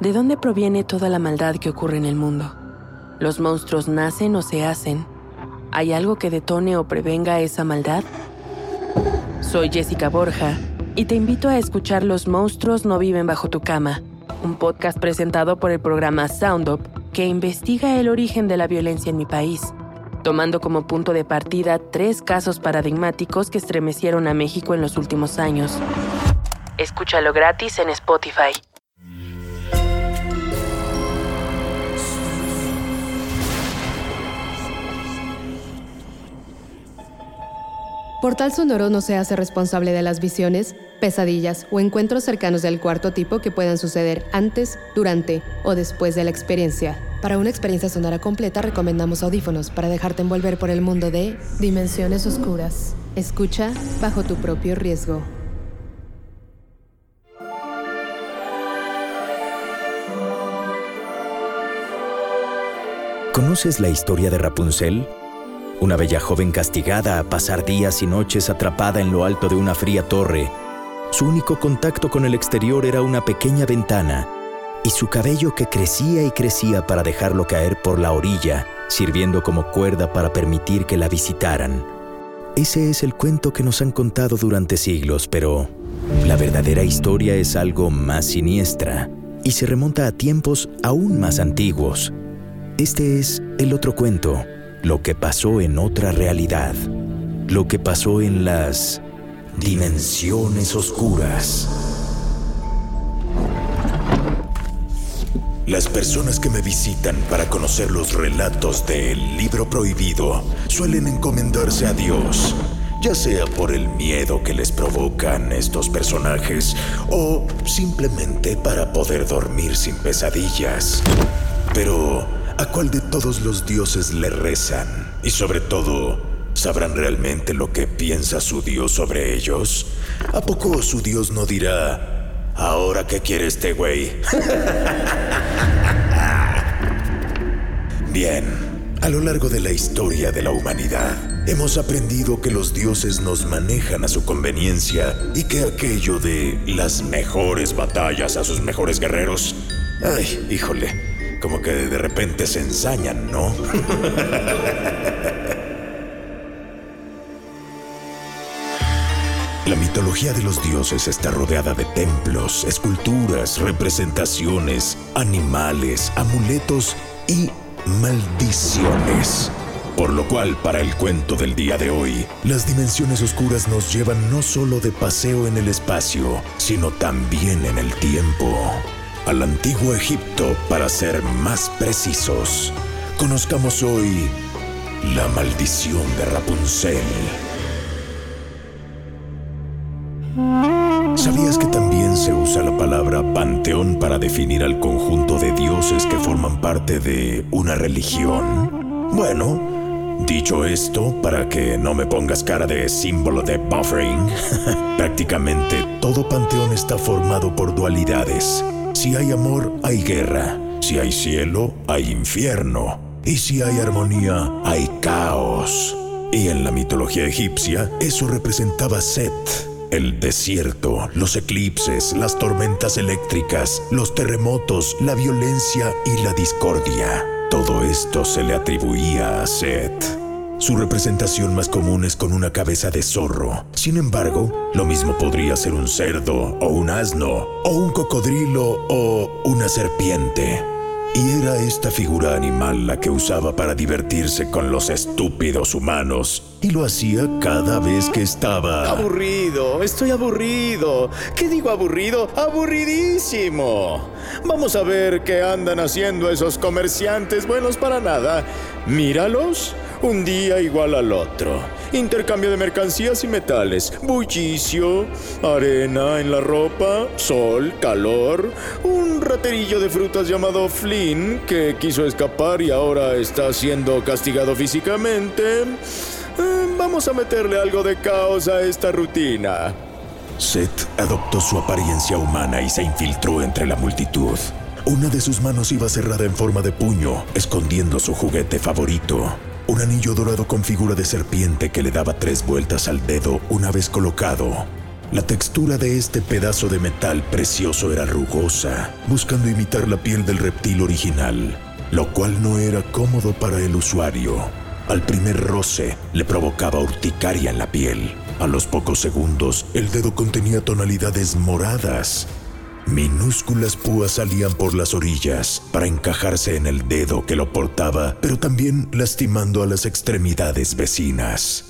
¿De dónde proviene toda la maldad que ocurre en el mundo? ¿Los monstruos nacen o se hacen? ¿Hay algo que detone o prevenga esa maldad? Soy Jessica Borja y te invito a escuchar Los monstruos no viven bajo tu cama, un podcast presentado por el programa Sound Up que investiga el origen de la violencia en mi país, tomando como punto de partida tres casos paradigmáticos que estremecieron a México en los últimos años. Escúchalo gratis en Spotify. Portal Sonoro no se hace responsable de las visiones, pesadillas o encuentros cercanos del cuarto tipo que puedan suceder antes, durante o después de la experiencia. Para una experiencia sonora completa recomendamos audífonos para dejarte envolver por el mundo de dimensiones oscuras. Escucha bajo tu propio riesgo. ¿Conoces la historia de Rapunzel? Una bella joven castigada a pasar días y noches atrapada en lo alto de una fría torre. Su único contacto con el exterior era una pequeña ventana y su cabello que crecía y crecía para dejarlo caer por la orilla, sirviendo como cuerda para permitir que la visitaran. Ese es el cuento que nos han contado durante siglos, pero la verdadera historia es algo más siniestra y se remonta a tiempos aún más antiguos. Este es el otro cuento, lo que pasó en otra realidad, lo que pasó en las dimensiones oscuras. Las personas que me visitan para conocer los relatos del libro prohibido suelen encomendarse a Dios, ya sea por el miedo que les provocan estos personajes o simplemente para poder dormir sin pesadillas. Pero, ¿a cuál de todos los dioses le rezan? Y sobre todo, ¿sabrán realmente lo que piensa su Dios sobre ellos? ¿A poco su Dios no dirá, ¿Ahora qué quiere este güey? Bien, a lo largo de la historia de la humanidad, hemos aprendido que los dioses nos manejan a su conveniencia y que aquello de las mejores batallas a sus mejores guerreros... Ay, híjole, como que de repente se ensañan, ¿no? La mitología de los dioses está rodeada de templos, esculturas, representaciones, animales, amuletos y maldiciones. Por lo cual, para el cuento del día de hoy, las dimensiones oscuras nos llevan no solo de paseo en el espacio, sino también en el tiempo. Al antiguo Egipto, para ser más precisos. Conozcamos hoy la maldición de Rapunzel. ¿Sabías que también se usa la palabra panteón para definir al conjunto de dioses que forman parte de una religión? Bueno, dicho esto, para que no me pongas cara de símbolo de buffering, prácticamente todo panteón está formado por dualidades. Si hay amor, hay guerra. Si hay cielo, hay infierno. Y si hay armonía, hay caos. Y en la mitología egipcia, eso representaba Set, el desierto, los eclipses, las tormentas eléctricas, los terremotos, la violencia y la discordia. Todo esto se le atribuía a Set. Su representación más común es con una cabeza de zorro. Sin embargo, lo mismo podría ser un cerdo o un asno o un cocodrilo o una serpiente. Y era esta figura animal la que usaba para divertirse con los estúpidos humanos. Y lo hacía cada vez que estaba... Aburrido, estoy aburrido. ¿Qué digo aburrido? Aburridísimo. Vamos a ver qué andan haciendo esos comerciantes buenos para nada. Míralos, un día igual al otro. Intercambio de mercancías y metales, bullicio, arena en la ropa, sol, calor, un raterillo de frutas llamado Flynn que quiso escapar y ahora está siendo castigado físicamente. Eh, vamos a meterle algo de caos a esta rutina. Seth adoptó su apariencia humana y se infiltró entre la multitud. Una de sus manos iba cerrada en forma de puño, escondiendo su juguete favorito. Un anillo dorado con figura de serpiente que le daba tres vueltas al dedo una vez colocado. La textura de este pedazo de metal precioso era rugosa, buscando imitar la piel del reptil original, lo cual no era cómodo para el usuario. Al primer roce le provocaba urticaria en la piel. A los pocos segundos, el dedo contenía tonalidades moradas. Minúsculas púas salían por las orillas para encajarse en el dedo que lo portaba, pero también lastimando a las extremidades vecinas.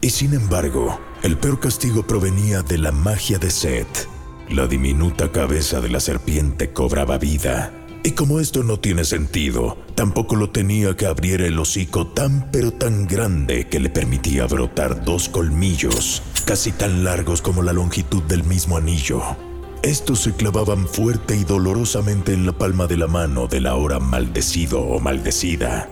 Y sin embargo, el peor castigo provenía de la magia de Seth. La diminuta cabeza de la serpiente cobraba vida. Y como esto no tiene sentido, tampoco lo tenía que abriera el hocico tan pero tan grande que le permitía brotar dos colmillos, casi tan largos como la longitud del mismo anillo. Estos se clavaban fuerte y dolorosamente en la palma de la mano del ahora maldecido o maldecida.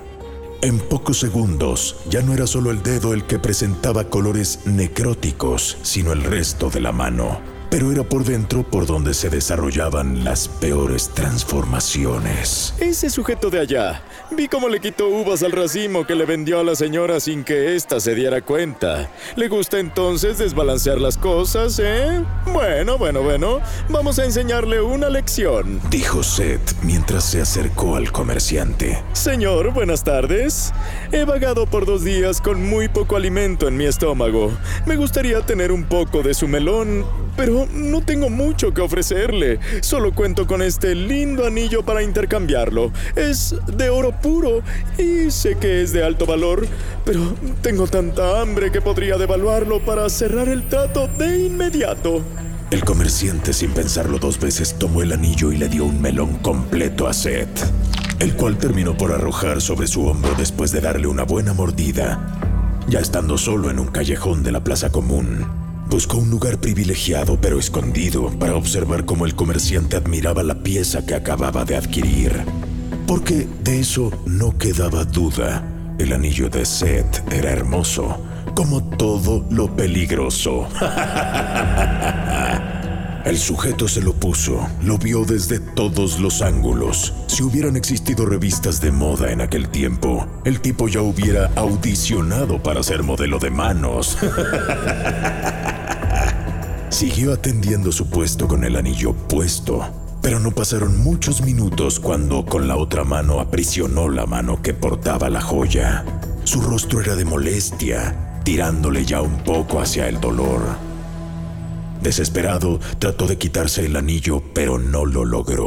En pocos segundos ya no era solo el dedo el que presentaba colores necróticos, sino el resto de la mano. Pero era por dentro por donde se desarrollaban las peores transformaciones. Ese sujeto de allá. Vi cómo le quitó uvas al racimo que le vendió a la señora sin que ésta se diera cuenta. ¿Le gusta entonces desbalancear las cosas, eh? Bueno, bueno, bueno. Vamos a enseñarle una lección. Dijo Seth mientras se acercó al comerciante. Señor, buenas tardes. He vagado por dos días con muy poco alimento en mi estómago. Me gustaría tener un poco de su melón, pero no tengo mucho que ofrecerle. Solo cuento con este lindo anillo para intercambiarlo. Es de oro puro y sé que es de alto valor, pero tengo tanta hambre que podría devaluarlo para cerrar el trato de inmediato. El comerciante, sin pensarlo dos veces, tomó el anillo y le dio un melón completo a Seth, el cual terminó por arrojar sobre su hombro después de darle una buena mordida, ya estando solo en un callejón de la plaza común. Buscó un lugar privilegiado pero escondido para observar cómo el comerciante admiraba la pieza que acababa de adquirir. Porque de eso no quedaba duda. El anillo de Seth era hermoso, como todo lo peligroso. El sujeto se lo puso, lo vio desde todos los ángulos. Si hubieran existido revistas de moda en aquel tiempo, el tipo ya hubiera audicionado para ser modelo de manos. Siguió atendiendo su puesto con el anillo puesto, pero no pasaron muchos minutos cuando con la otra mano aprisionó la mano que portaba la joya. Su rostro era de molestia, tirándole ya un poco hacia el dolor. Desesperado, trató de quitarse el anillo, pero no lo logró.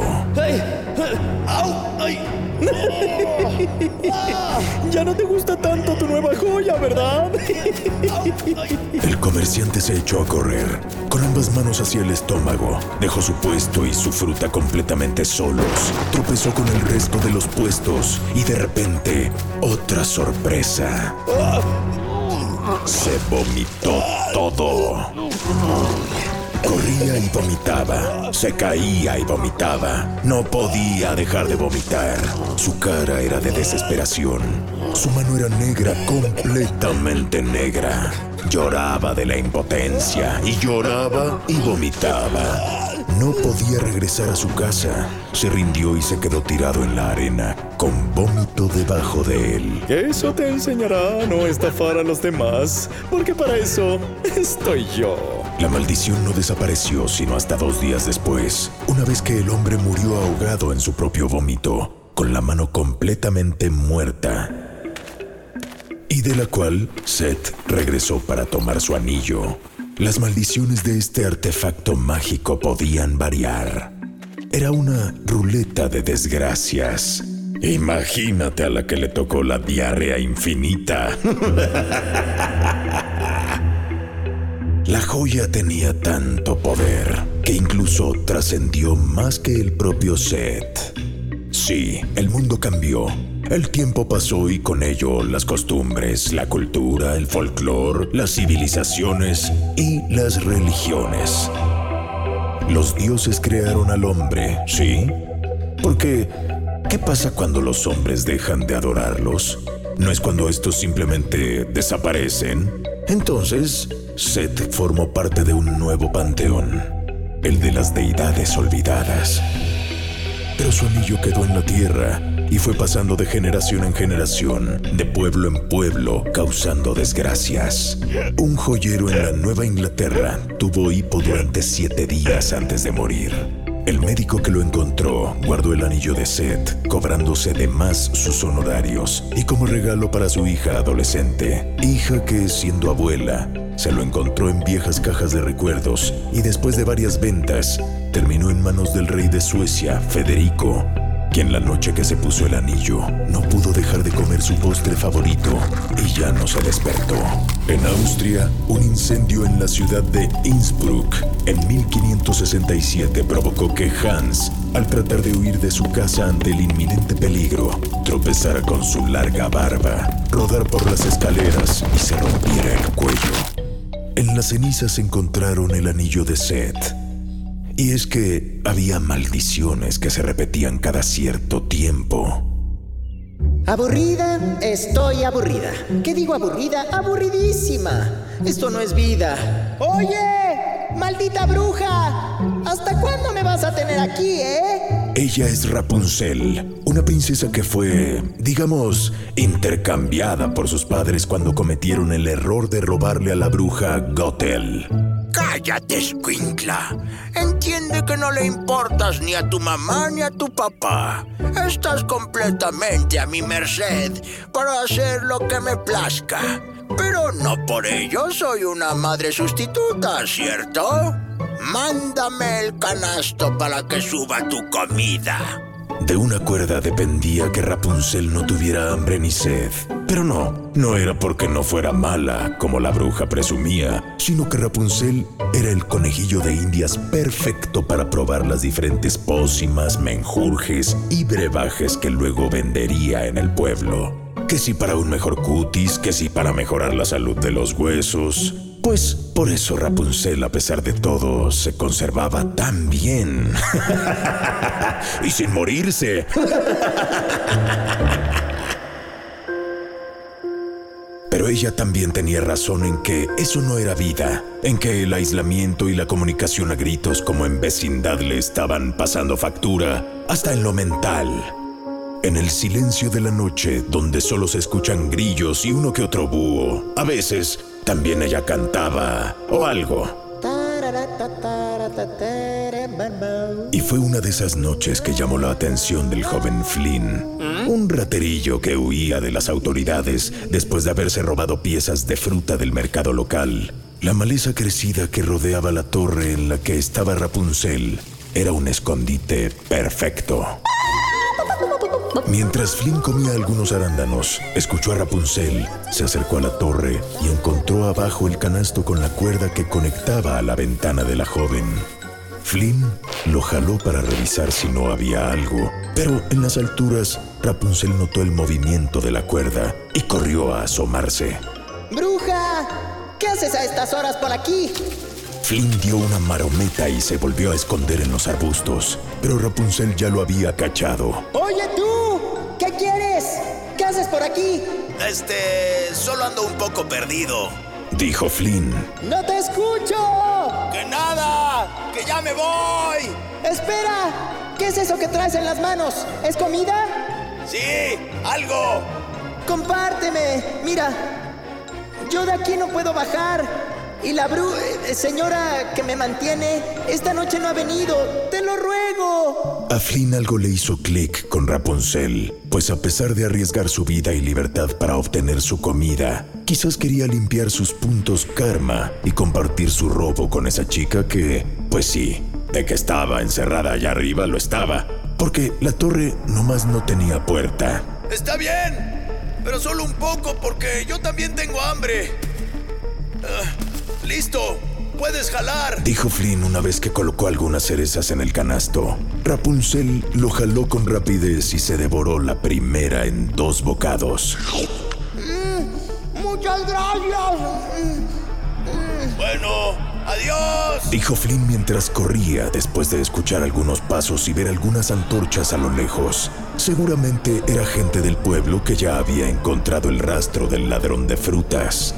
Ya no te gusta tanto tu nueva joya, ¿verdad? El comerciante se echó a correr, con ambas manos hacia el estómago. Dejó su puesto y su fruta completamente solos. Tropezó con el resto de los puestos y de repente, otra sorpresa. Se vomitó todo. Corría y vomitaba, se caía y vomitaba. No podía dejar de vomitar. Su cara era de desesperación. Su mano era negra, completamente negra. Lloraba de la impotencia y lloraba y vomitaba. No podía regresar a su casa. Se rindió y se quedó tirado en la arena, con vómito debajo de él. Eso te enseñará a no estafar a los demás, porque para eso estoy yo. La maldición no desapareció sino hasta dos días después, una vez que el hombre murió ahogado en su propio vómito, con la mano completamente muerta, y de la cual Seth regresó para tomar su anillo. Las maldiciones de este artefacto mágico podían variar. Era una ruleta de desgracias. Imagínate a la que le tocó la diarrea infinita. La joya tenía tanto poder que incluso trascendió más que el propio Seth. Sí, el mundo cambió. El tiempo pasó y con ello las costumbres, la cultura, el folclore, las civilizaciones y las religiones. Los dioses crearon al hombre, ¿sí? Porque, ¿qué pasa cuando los hombres dejan de adorarlos? ¿No es cuando estos simplemente desaparecen? Entonces, Seth formó parte de un nuevo panteón, el de las deidades olvidadas. Pero su anillo quedó en la tierra y fue pasando de generación en generación, de pueblo en pueblo, causando desgracias. Un joyero en la Nueva Inglaterra tuvo hipo durante siete días antes de morir. El médico que lo encontró guardó el anillo de Seth, cobrándose de más sus honorarios, y como regalo para su hija adolescente, hija que, siendo abuela, se lo encontró en viejas cajas de recuerdos y después de varias ventas, terminó en manos del rey de Suecia, Federico, quien la noche que se puso el anillo no pudo dejar de comer su postre favorito y ya no se despertó. En Austria, un incendio en la ciudad de Innsbruck en 1567 provocó que Hans, al tratar de huir de su casa ante el inminente peligro, tropezara con su larga barba, rodar por las escaleras y se rompiera el cuello. En las cenizas encontraron el anillo de Seth y es que había maldiciones que se repetían cada cierto tiempo. Aburrida, estoy aburrida. ¿Qué digo aburrida? Aburridísima. Esto no es vida. Oye, maldita bruja. ¿Hasta cuándo me vas a tener aquí, eh? Ella es Rapunzel, una princesa que fue, digamos, intercambiada por sus padres cuando cometieron el error de robarle a la bruja Gothel. Cállate, Squinkla. Entiende que no le importas ni a tu mamá ni a tu papá. Estás completamente a mi merced para hacer lo que me plazca. Pero no por ello soy una madre sustituta, ¿cierto? Mándame el canasto para que suba tu comida. De una cuerda dependía que Rapunzel no tuviera hambre ni sed. Pero no, no era porque no fuera mala, como la bruja presumía, sino que Rapunzel era el conejillo de indias perfecto para probar las diferentes pócimas, menjurjes y brebajes que luego vendería en el pueblo. Que si para un mejor cutis, que si para mejorar la salud de los huesos, pues por eso Rapunzel, a pesar de todo, se conservaba tan bien. y sin morirse. Pero ella también tenía razón en que eso no era vida, en que el aislamiento y la comunicación a gritos como en vecindad le estaban pasando factura, hasta en lo mental. En el silencio de la noche, donde solo se escuchan grillos y uno que otro búho, a veces también ella cantaba o algo. Y fue una de esas noches que llamó la atención del joven Flynn, un raterillo que huía de las autoridades después de haberse robado piezas de fruta del mercado local. La maleza crecida que rodeaba la torre en la que estaba Rapunzel era un escondite perfecto. Mientras Flynn comía algunos arándanos, escuchó a Rapunzel, se acercó a la torre y encontró abajo el canasto con la cuerda que conectaba a la ventana de la joven. Flynn lo jaló para revisar si no había algo, pero en las alturas Rapunzel notó el movimiento de la cuerda y corrió a asomarse. ¡Bruja! ¿Qué haces a estas horas por aquí? Flynn dio una marometa y se volvió a esconder en los arbustos, pero Rapunzel ya lo había cachado. Oye tú, ¿qué quieres? ¿Qué haces por aquí? Este, solo ando un poco perdido. Dijo Flynn. ¡No te escucho! ¡Que nada! ¡Que ya me voy! ¡Espera! ¿Qué es eso que traes en las manos? ¿Es comida? Sí, algo. Compárteme. Mira, yo de aquí no puedo bajar. Y la bru... eh, señora que me mantiene, esta noche no ha venido. Te lo ruego. A Flynn algo le hizo clic con Rapunzel, pues a pesar de arriesgar su vida y libertad para obtener su comida, quizás quería limpiar sus puntos karma y compartir su robo con esa chica que, pues sí, de que estaba encerrada allá arriba lo estaba, porque la torre nomás no tenía puerta. Está bien, pero solo un poco porque yo también tengo hambre. Ah, listo, puedes jalar. Dijo Flynn una vez que colocó algunas cerezas en el canasto. Rapunzel lo jaló con rapidez y se devoró la primera en dos bocados. Muchas gracias. Bueno, adiós. Dijo Flynn mientras corría después de escuchar algunos pasos y ver algunas antorchas a lo lejos. Seguramente era gente del pueblo que ya había encontrado el rastro del ladrón de frutas.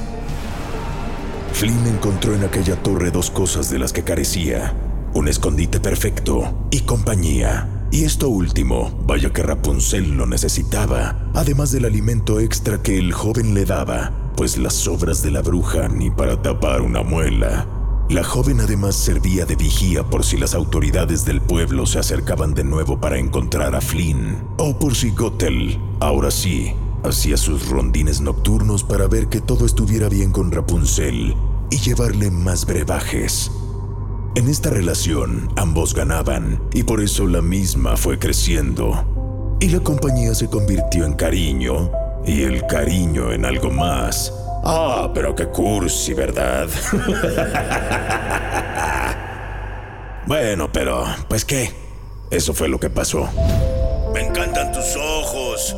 Flynn encontró en aquella torre dos cosas de las que carecía. Un escondite perfecto y compañía. Y esto último, vaya que Rapunzel lo necesitaba, además del alimento extra que el joven le daba, pues las sobras de la bruja ni para tapar una muela. La joven además servía de vigía por si las autoridades del pueblo se acercaban de nuevo para encontrar a Flynn, o por si Gothel, ahora sí, hacía sus rondines nocturnos para ver que todo estuviera bien con Rapunzel y llevarle más brebajes. En esta relación ambos ganaban y por eso la misma fue creciendo. Y la compañía se convirtió en cariño y el cariño en algo más. Ah, pero qué cursi, ¿verdad? bueno, pero, pues qué. Eso fue lo que pasó. Me encantan tus ojos,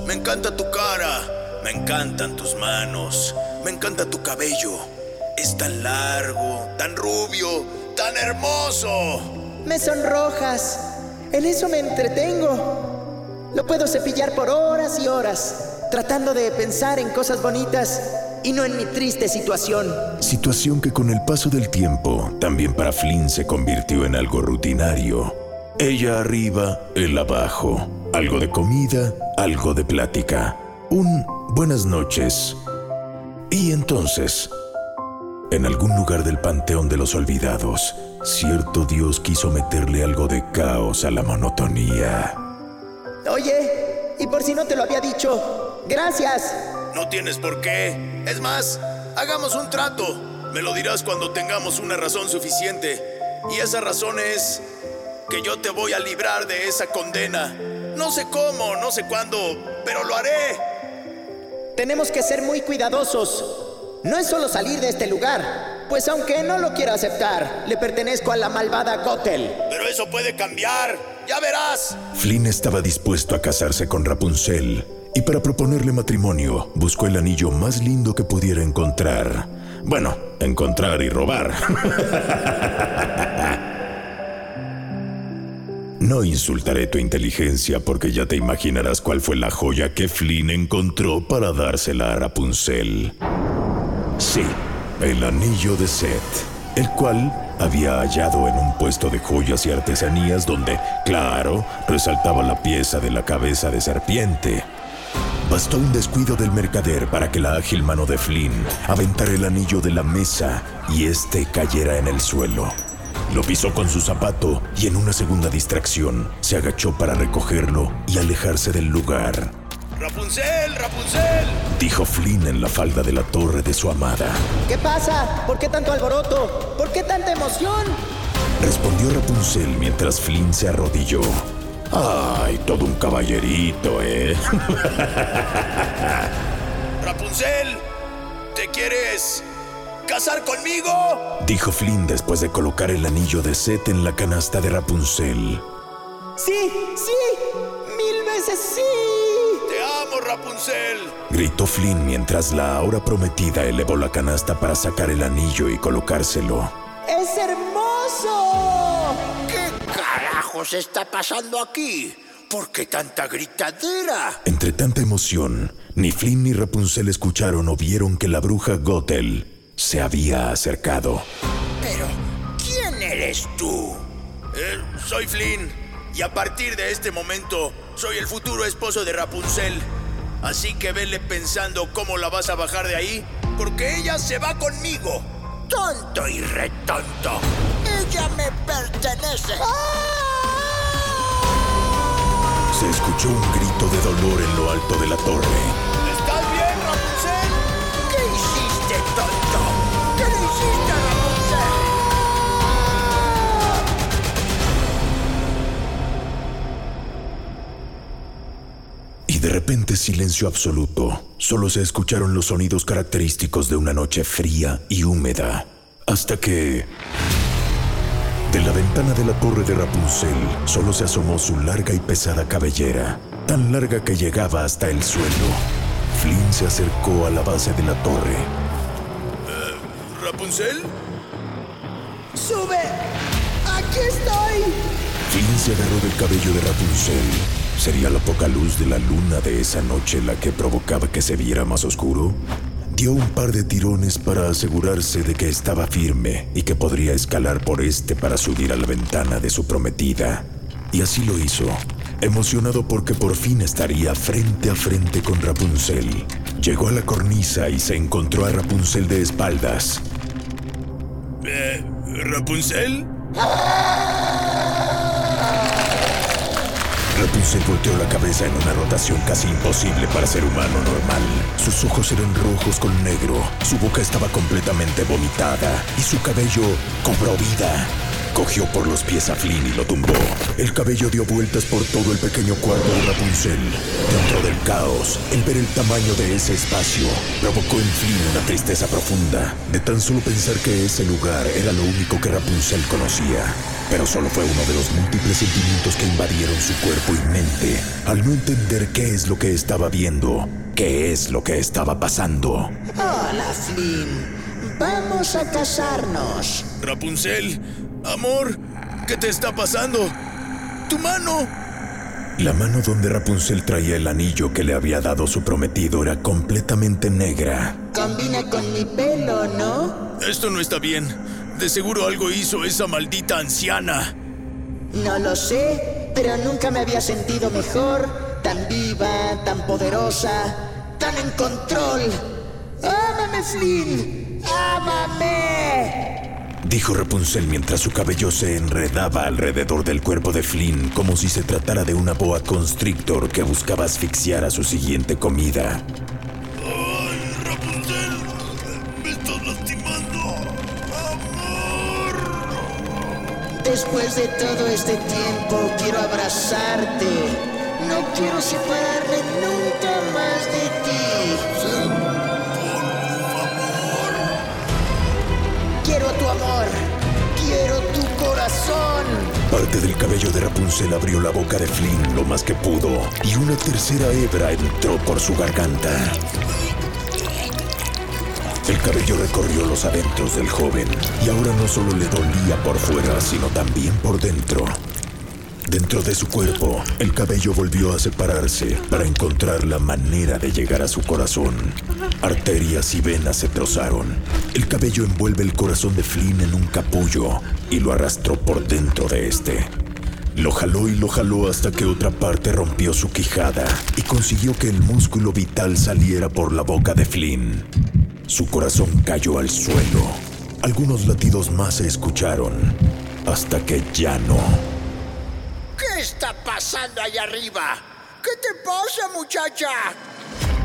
me encanta tu cara, me encantan tus manos, me encanta tu cabello. Es tan largo, tan rubio, tan hermoso. Me sonrojas. En eso me entretengo. Lo puedo cepillar por horas y horas, tratando de pensar en cosas bonitas y no en mi triste situación. Situación que con el paso del tiempo también para Flynn se convirtió en algo rutinario. Ella arriba, él abajo. Algo de comida, algo de plática. Un buenas noches. Y entonces, en algún lugar del Panteón de los Olvidados, cierto Dios quiso meterle algo de caos a la monotonía. Oye, y por si no te lo había dicho, gracias. No tienes por qué. Es más, hagamos un trato. Me lo dirás cuando tengamos una razón suficiente. Y esa razón es que yo te voy a librar de esa condena. No sé cómo, no sé cuándo, pero lo haré. Tenemos que ser muy cuidadosos. No es solo salir de este lugar, pues aunque no lo quiera aceptar, le pertenezco a la malvada Gothel. Pero eso puede cambiar. Ya verás. Flynn estaba dispuesto a casarse con Rapunzel y para proponerle matrimonio buscó el anillo más lindo que pudiera encontrar. Bueno, encontrar y robar. No insultaré tu inteligencia porque ya te imaginarás cuál fue la joya que Flynn encontró para dársela a Rapunzel. Sí, el anillo de Seth, el cual había hallado en un puesto de joyas y artesanías donde, claro, resaltaba la pieza de la cabeza de serpiente. Bastó un descuido del mercader para que la ágil mano de Flynn aventara el anillo de la mesa y éste cayera en el suelo. Lo pisó con su zapato y en una segunda distracción se agachó para recogerlo y alejarse del lugar. Rapunzel, Rapunzel. Dijo Flynn en la falda de la torre de su amada. ¿Qué pasa? ¿Por qué tanto alboroto? ¿Por qué tanta emoción? Respondió Rapunzel mientras Flynn se arrodilló. Ay, todo un caballerito, ¿eh? Rapunzel, ¿te quieres casar conmigo? Dijo Flynn después de colocar el anillo de Seth en la canasta de Rapunzel. Sí, sí, mil veces sí. Te amo, Rapunzel. Gritó Flynn mientras la ahora prometida elevó la canasta para sacar el anillo y colocárselo. ¡Es hermoso! ¿Qué carajos está pasando aquí? ¿Por qué tanta gritadera? Entre tanta emoción, ni Flynn ni Rapunzel escucharon o vieron que la bruja Gothel se había acercado. Pero, ¿quién eres tú? Eh, soy Flynn, y a partir de este momento soy el futuro esposo de Rapunzel. Así que vele pensando cómo la vas a bajar de ahí, porque ella se va conmigo. Tonto y retonto. Ella me pertenece. Se escuchó un grito de dolor en lo alto de la torre. De repente silencio absoluto. Solo se escucharon los sonidos característicos de una noche fría y húmeda. Hasta que... De la ventana de la torre de Rapunzel solo se asomó su larga y pesada cabellera, tan larga que llegaba hasta el suelo. Flynn se acercó a la base de la torre. ¿Rapunzel? ¡Sube! ¡Aquí estoy! Flynn se agarró del cabello de Rapunzel. ¿Sería la poca luz de la luna de esa noche la que provocaba que se viera más oscuro? Dio un par de tirones para asegurarse de que estaba firme y que podría escalar por este para subir a la ventana de su prometida. Y así lo hizo. Emocionado porque por fin estaría frente a frente con Rapunzel, llegó a la cornisa y se encontró a Rapunzel de espaldas. Eh, ¿Rapunzel? Rapunzel volteó la cabeza en una rotación casi imposible para ser humano normal. Sus ojos eran rojos con negro, su boca estaba completamente vomitada y su cabello cobró vida. Cogió por los pies a Flynn y lo tumbó. El cabello dio vueltas por todo el pequeño cuarto de Rapunzel. Dentro del caos, el ver el tamaño de ese espacio provocó en Flynn una tristeza profunda, de tan solo pensar que ese lugar era lo único que Rapunzel conocía. Pero solo fue uno de los múltiples sentimientos que invadieron su cuerpo y mente, al no entender qué es lo que estaba viendo, qué es lo que estaba pasando. Hola, Flynn. Vamos a casarnos. Rapunzel, amor, ¿qué te está pasando? ¡Tu mano! La mano donde Rapunzel traía el anillo que le había dado su prometido era completamente negra. Combina con mi pelo, ¿no? Esto no está bien. De seguro algo hizo esa maldita anciana. No lo sé, pero nunca me había sentido mejor, tan viva, tan poderosa, tan en control. ¡Ámame, Flynn! ¡Ámame! Dijo Rapunzel mientras su cabello se enredaba alrededor del cuerpo de Flynn como si se tratara de una boa constrictor que buscaba asfixiar a su siguiente comida. ¡Ay, Rapunzel! ¡Me estás lastimando! ¡Amor! Después de todo este tiempo, quiero abrazarte. No quiero separarme nunca más de ti. Parte del cabello de Rapunzel abrió la boca de Flynn lo más que pudo y una tercera hebra entró por su garganta. El cabello recorrió los adentros del joven y ahora no solo le dolía por fuera, sino también por dentro. Dentro de su cuerpo, el cabello volvió a separarse para encontrar la manera de llegar a su corazón. Arterias y venas se trozaron. El cabello envuelve el corazón de Flynn en un capullo y lo arrastró por dentro de este. Lo jaló y lo jaló hasta que otra parte rompió su quijada y consiguió que el músculo vital saliera por la boca de Flynn. Su corazón cayó al suelo. Algunos latidos más se escucharon hasta que ya no. ¿Qué está pasando allá arriba? ¿Qué te pasa, muchacha?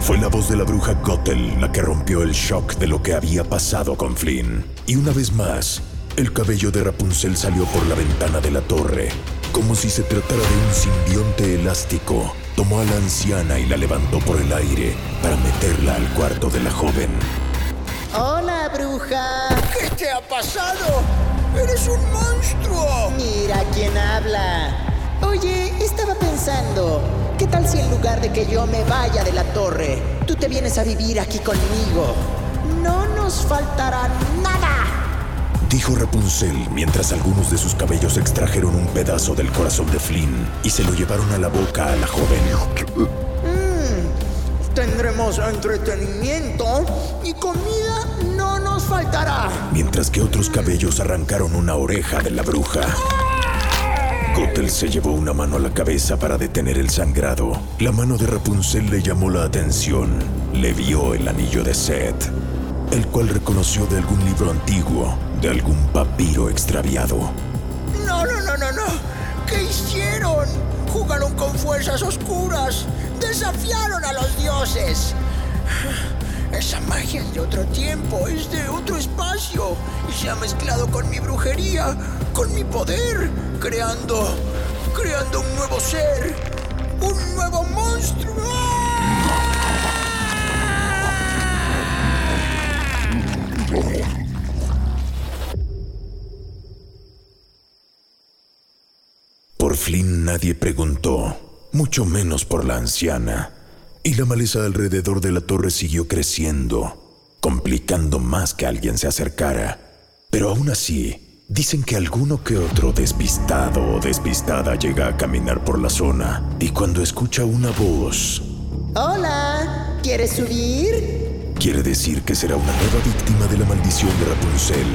Fue la voz de la bruja Gothel la que rompió el shock de lo que había pasado con Flynn. Y una vez más, el cabello de Rapunzel salió por la ventana de la torre, como si se tratara de un simbionte elástico. Tomó a la anciana y la levantó por el aire para meterla al cuarto de la joven. Hola, bruja. ¿Qué te ha pasado? ¡Eres un monstruo! Mira quién habla. Oye, estaba pensando, ¿qué tal si en lugar de que yo me vaya de la torre, tú te vienes a vivir aquí conmigo? No nos faltará nada. Dijo Rapunzel mientras algunos de sus cabellos extrajeron un pedazo del corazón de Flynn y se lo llevaron a la boca a la joven. Tendremos entretenimiento y comida no nos faltará. Mientras que otros cabellos arrancaron una oreja de la bruja. Gothel se llevó una mano a la cabeza para detener el sangrado. La mano de Rapunzel le llamó la atención. Le vio el anillo de Seth, el cual reconoció de algún libro antiguo, de algún papiro extraviado. No, no, no, no, no. ¿Qué hicieron? Jugaron con fuerzas oscuras. Desafiaron a los dioses. Esa magia es de otro tiempo, es de otro espacio. Y se ha mezclado con mi brujería, con mi poder, creando, creando un nuevo ser, un nuevo monstruo. Por Flynn nadie preguntó, mucho menos por la anciana, y la maleza alrededor de la torre siguió creciendo, complicando más que alguien se acercara. Pero aún así, dicen que alguno que otro despistado o despistada llega a caminar por la zona y cuando escucha una voz, Hola, ¿quieres subir? quiere decir que será una nueva víctima de la maldición de Rapunzel.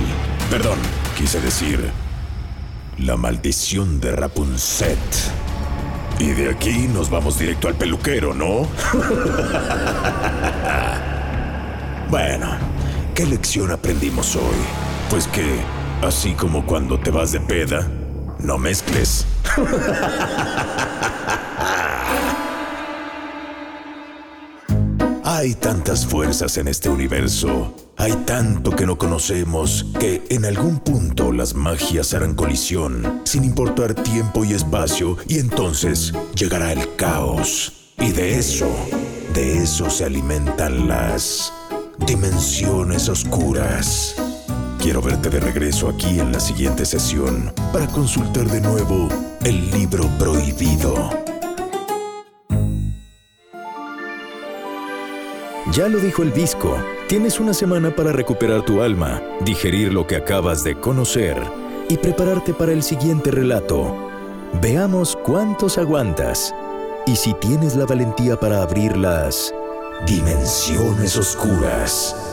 Perdón, quise decir la maldición de Rapunzel. Y de aquí nos vamos directo al peluquero, ¿no? bueno, ¿qué lección aprendimos hoy? Pues que, así como cuando te vas de peda, no mezcles. Hay tantas fuerzas en este universo, hay tanto que no conocemos, que en algún punto las magias harán colisión, sin importar tiempo y espacio, y entonces llegará el caos. Y de eso, de eso se alimentan las dimensiones oscuras. Quiero verte de regreso aquí en la siguiente sesión para consultar de nuevo el libro prohibido. Ya lo dijo el Visco, tienes una semana para recuperar tu alma, digerir lo que acabas de conocer y prepararte para el siguiente relato. Veamos cuántos aguantas y si tienes la valentía para abrir las dimensiones oscuras.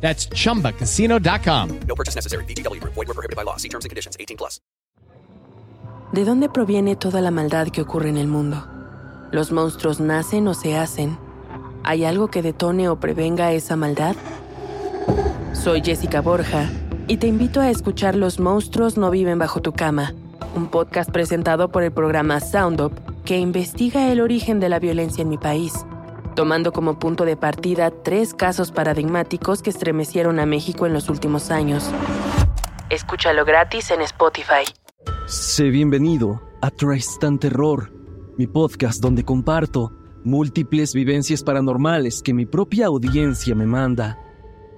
That's chumbacasino.com. No purchase necessary. VGW Group. Void were prohibited by law. See terms and conditions. 18 plus. ¿De dónde proviene toda la maldad que ocurre en el mundo? ¿Los monstruos nacen o se hacen? ¿Hay algo que detone o prevenga esa maldad? Soy Jessica Borja y te invito a escuchar Los monstruos no viven bajo tu cama, un podcast presentado por el programa Sound Up que investiga el origen de la violencia en mi país, tomando como punto de partida tres casos paradigmáticos que estremecieron a México en los últimos años. Escúchalo gratis en Spotify. Sé bienvenido a Tristan Terror, mi podcast donde comparto múltiples vivencias paranormales que mi propia audiencia me manda.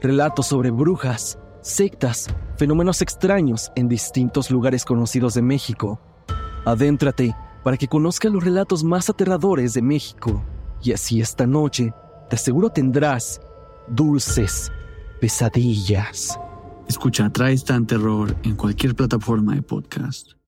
Relatos sobre brujas, sectas, fenómenos extraños en distintos lugares conocidos de México. Adéntrate para que conozca los relatos más aterradores de México. Y así esta noche, te aseguro tendrás dulces pesadillas. Escucha Tristan Terror en cualquier plataforma de podcast.